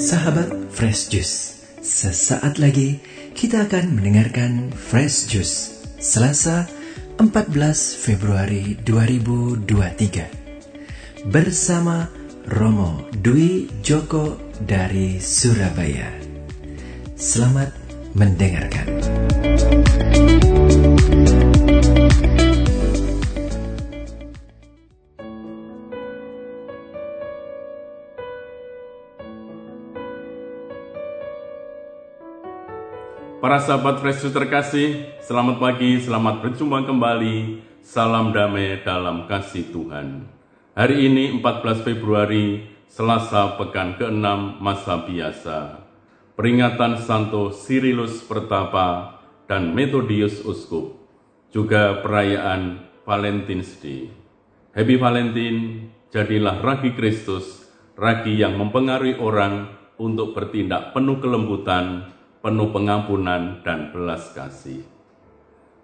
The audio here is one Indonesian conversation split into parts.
Sahabat Fresh Juice, sesaat lagi kita akan mendengarkan Fresh Juice Selasa 14 Februari 2023 bersama Romo Dwi Joko dari Surabaya. Selamat mendengarkan. Para sahabat Fresh terkasih, selamat pagi, selamat berjumpa kembali. Salam damai dalam kasih Tuhan. Hari ini 14 Februari, Selasa pekan ke-6 masa biasa. Peringatan Santo Sirilus Pertapa dan Metodius Uskup. Juga perayaan Valentine's Day. Happy Valentine, jadilah ragi Kristus, ragi yang mempengaruhi orang untuk bertindak penuh kelembutan, penuh pengampunan dan belas kasih.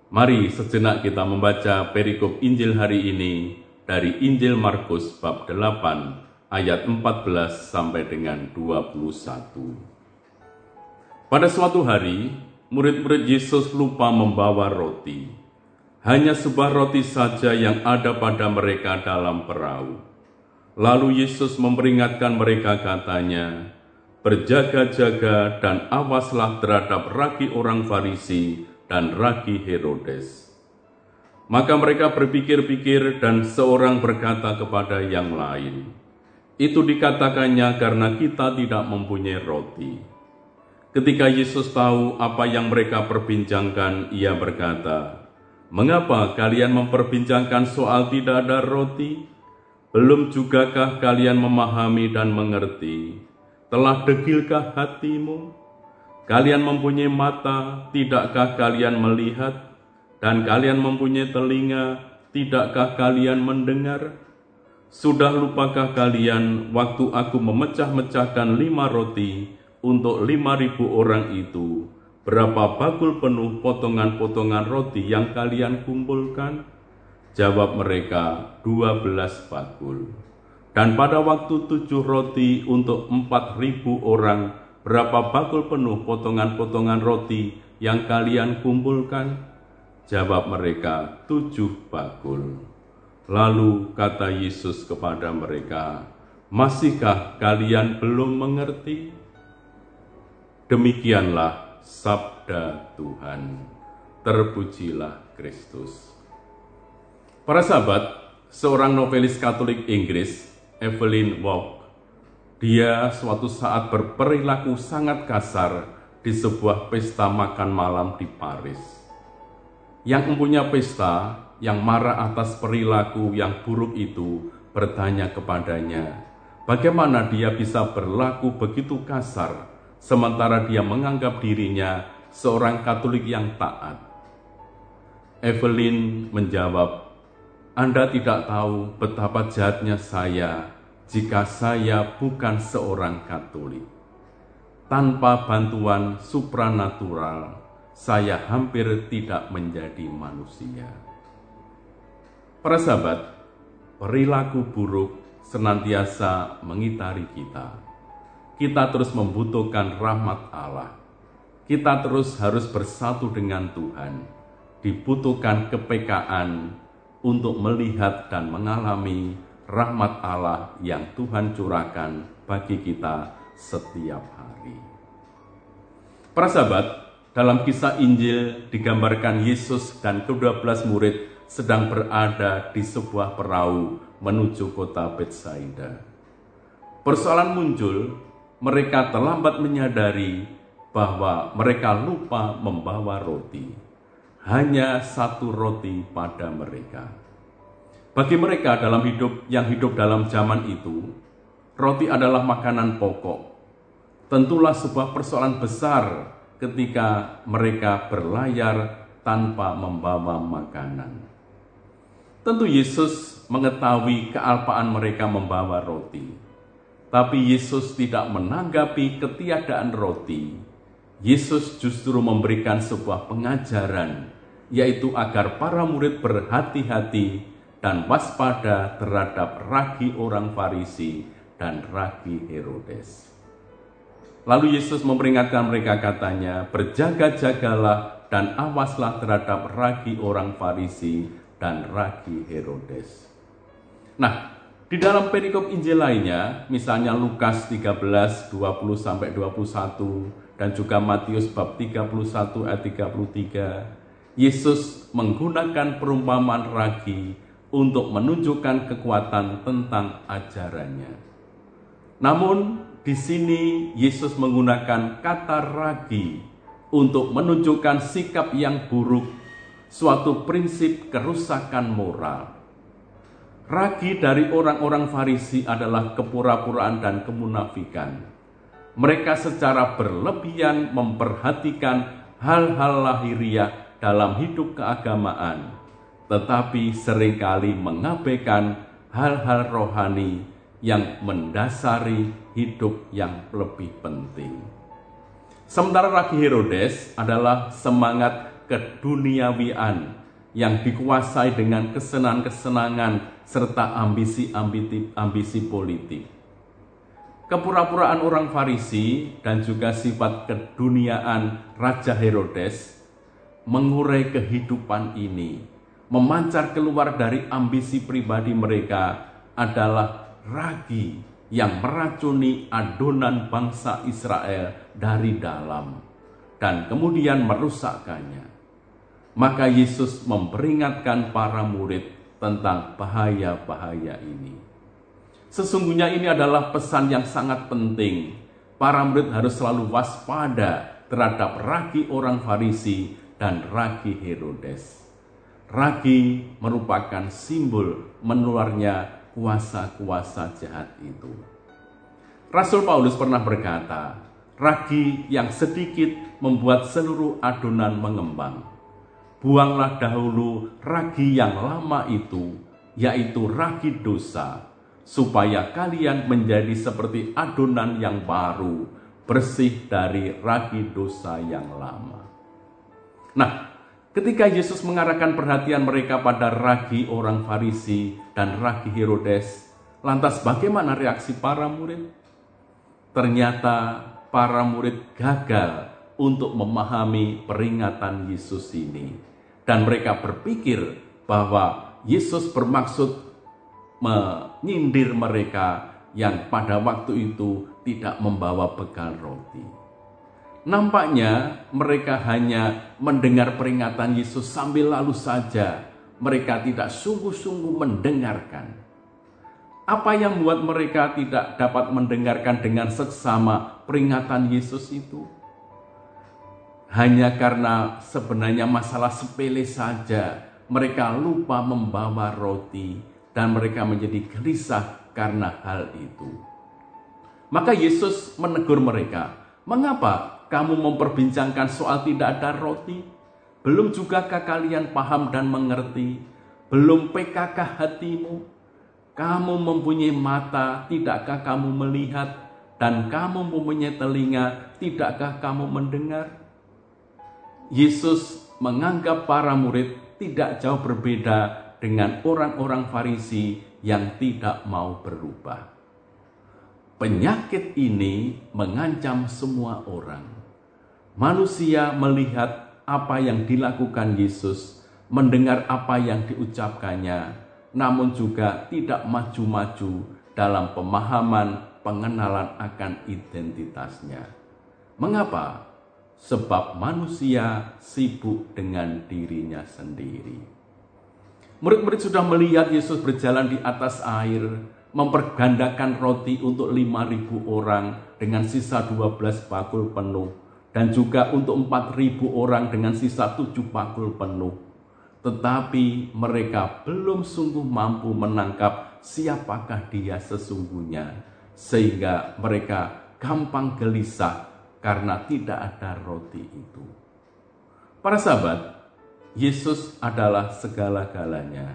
Mari sejenak kita membaca perikop Injil hari ini dari Injil Markus bab 8 ayat 14 sampai dengan 21. Pada suatu hari, murid-murid Yesus lupa membawa roti. Hanya sebuah roti saja yang ada pada mereka dalam perahu. Lalu Yesus memperingatkan mereka katanya, berjaga-jaga dan awaslah terhadap ragi orang Farisi dan ragi Herodes. Maka mereka berpikir-pikir dan seorang berkata kepada yang lain, itu dikatakannya karena kita tidak mempunyai roti. Ketika Yesus tahu apa yang mereka perbincangkan, ia berkata, Mengapa kalian memperbincangkan soal tidak ada roti? Belum jugakah kalian memahami dan mengerti telah degilkah hatimu? Kalian mempunyai mata, tidakkah kalian melihat? Dan kalian mempunyai telinga, tidakkah kalian mendengar? Sudah lupakah kalian waktu aku memecah-mecahkan lima roti untuk lima ribu orang itu? Berapa bakul penuh potongan-potongan roti yang kalian kumpulkan? Jawab mereka, dua belas bakul. Dan pada waktu tujuh roti untuk empat ribu orang, berapa bakul penuh potongan-potongan roti yang kalian kumpulkan? Jawab mereka, tujuh bakul. Lalu kata Yesus kepada mereka, Masihkah kalian belum mengerti? Demikianlah sabda Tuhan. Terpujilah Kristus. Para sahabat, seorang novelis Katolik Inggris Evelyn Waugh. Dia suatu saat berperilaku sangat kasar di sebuah pesta makan malam di Paris. Yang mempunyai pesta, yang marah atas perilaku yang buruk itu, bertanya kepadanya, bagaimana dia bisa berlaku begitu kasar, sementara dia menganggap dirinya seorang Katolik yang taat. Evelyn menjawab, anda tidak tahu betapa jahatnya saya jika saya bukan seorang Katolik. Tanpa bantuan supranatural, saya hampir tidak menjadi manusia. Para sahabat, perilaku buruk senantiasa mengitari kita. Kita terus membutuhkan rahmat Allah. Kita terus harus bersatu dengan Tuhan. Dibutuhkan kepekaan untuk melihat dan mengalami rahmat Allah yang Tuhan curahkan bagi kita setiap hari. Para sahabat, dalam kisah Injil digambarkan Yesus dan kedua belas murid sedang berada di sebuah perahu menuju kota Betsaida. Persoalan muncul, mereka terlambat menyadari bahwa mereka lupa membawa roti hanya satu roti pada mereka. Bagi mereka dalam hidup yang hidup dalam zaman itu, roti adalah makanan pokok. Tentulah sebuah persoalan besar ketika mereka berlayar tanpa membawa makanan. Tentu Yesus mengetahui kealpaan mereka membawa roti. Tapi Yesus tidak menanggapi ketiadaan roti. Yesus justru memberikan sebuah pengajaran yaitu agar para murid berhati-hati dan waspada terhadap ragi orang Farisi dan ragi Herodes. Lalu Yesus memperingatkan mereka katanya, berjaga-jagalah dan awaslah terhadap ragi orang Farisi dan ragi Herodes. Nah, di dalam perikop Injil lainnya, misalnya Lukas 13, 20 sampai 21 dan juga Matius bab 31 ayat 33, Yesus menggunakan perumpamaan ragi untuk menunjukkan kekuatan tentang ajarannya. Namun di sini Yesus menggunakan kata ragi untuk menunjukkan sikap yang buruk, suatu prinsip kerusakan moral. Ragi dari orang-orang Farisi adalah kepura-puraan dan kemunafikan. Mereka secara berlebihan memperhatikan hal-hal lahiriah dalam hidup keagamaan, tetapi sering kali mengabaikan hal-hal rohani yang mendasari hidup yang lebih penting. Sementara Ragi Herodes adalah semangat keduniawian yang dikuasai dengan kesenangan-kesenangan serta ambisi-ambisi politik. Kepura-puraan orang Farisi dan juga sifat keduniaan Raja Herodes mengurai kehidupan ini, memancar keluar dari ambisi pribadi mereka adalah ragi yang meracuni adonan bangsa Israel dari dalam dan kemudian merusakkannya. Maka Yesus memperingatkan para murid tentang bahaya-bahaya ini. Sesungguhnya ini adalah pesan yang sangat penting. Para murid harus selalu waspada terhadap ragi orang Farisi dan ragi Herodes. Ragi merupakan simbol menularnya kuasa-kuasa jahat itu. Rasul Paulus pernah berkata, ragi yang sedikit membuat seluruh adonan mengembang. Buanglah dahulu ragi yang lama itu, yaitu ragi dosa, supaya kalian menjadi seperti adonan yang baru, bersih dari ragi dosa yang lama. Nah, Ketika Yesus mengarahkan perhatian mereka pada ragi orang Farisi dan ragi Herodes, lantas bagaimana reaksi para murid? Ternyata para murid gagal untuk memahami peringatan Yesus ini. Dan mereka berpikir bahwa Yesus bermaksud menyindir mereka yang pada waktu itu tidak membawa bekal roti. Nampaknya mereka hanya mendengar peringatan Yesus sambil lalu saja. Mereka tidak sungguh-sungguh mendengarkan. Apa yang membuat mereka tidak dapat mendengarkan dengan seksama peringatan Yesus itu? Hanya karena sebenarnya masalah sepele saja, mereka lupa membawa roti dan mereka menjadi gelisah karena hal itu. Maka Yesus menegur mereka, "Mengapa kamu memperbincangkan soal tidak ada roti? Belum jugakah kalian paham dan mengerti? Belum PKK hatimu? Kamu mempunyai mata, tidakkah kamu melihat? Dan kamu mempunyai telinga, tidakkah kamu mendengar? Yesus menganggap para murid tidak jauh berbeda dengan orang-orang Farisi yang tidak mau berubah. Penyakit ini mengancam semua orang Manusia melihat apa yang dilakukan Yesus, mendengar apa yang diucapkannya, namun juga tidak maju-maju dalam pemahaman pengenalan akan identitasnya. Mengapa? Sebab manusia sibuk dengan dirinya sendiri. Murid-murid sudah melihat Yesus berjalan di atas air, mempergandakan roti untuk 5.000 orang dengan sisa 12 bakul penuh dan juga untuk 4.000 orang dengan sisa tujuh bakul penuh. Tetapi mereka belum sungguh mampu menangkap siapakah dia sesungguhnya, sehingga mereka gampang gelisah karena tidak ada roti itu. Para sahabat, Yesus adalah segala-galanya,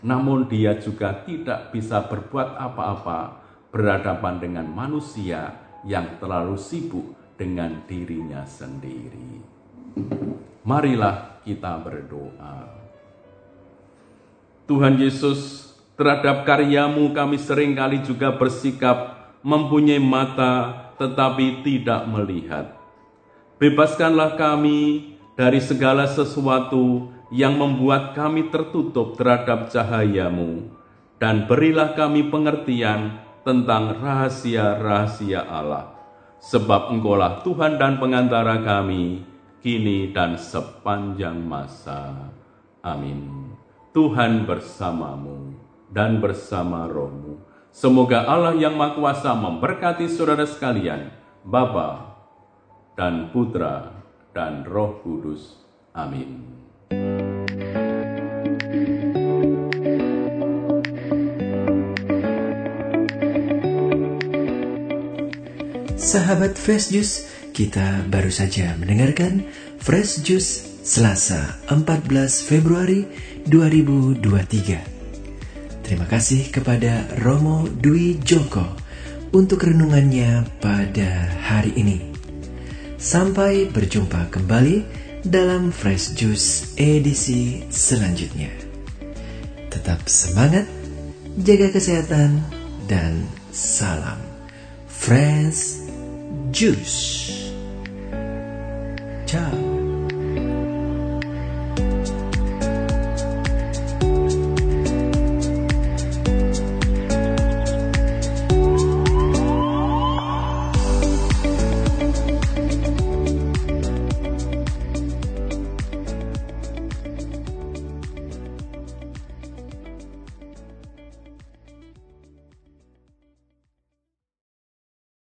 namun Dia juga tidak bisa berbuat apa-apa berhadapan dengan manusia yang terlalu sibuk dengan dirinya sendiri. Marilah kita berdoa. Tuhan Yesus, terhadap karyamu kami sering kali juga bersikap mempunyai mata tetapi tidak melihat. Bebaskanlah kami dari segala sesuatu yang membuat kami tertutup terhadap cahayamu, dan berilah kami pengertian tentang rahasia-rahasia Allah. Sebab engkaulah Tuhan dan pengantara kami, kini dan sepanjang masa. Amin. Tuhan bersamamu dan bersama rohmu. Semoga Allah yang Maha Kuasa memberkati saudara sekalian, Bapa dan Putra dan Roh Kudus. Amin. Sahabat Fresh Juice, kita baru saja mendengarkan Fresh Juice Selasa 14 Februari 2023. Terima kasih kepada Romo Dwi Joko untuk renungannya pada hari ini. Sampai berjumpa kembali dalam Fresh Juice edisi selanjutnya. Tetap semangat, jaga kesehatan, dan salam Fresh Juice. Ciao.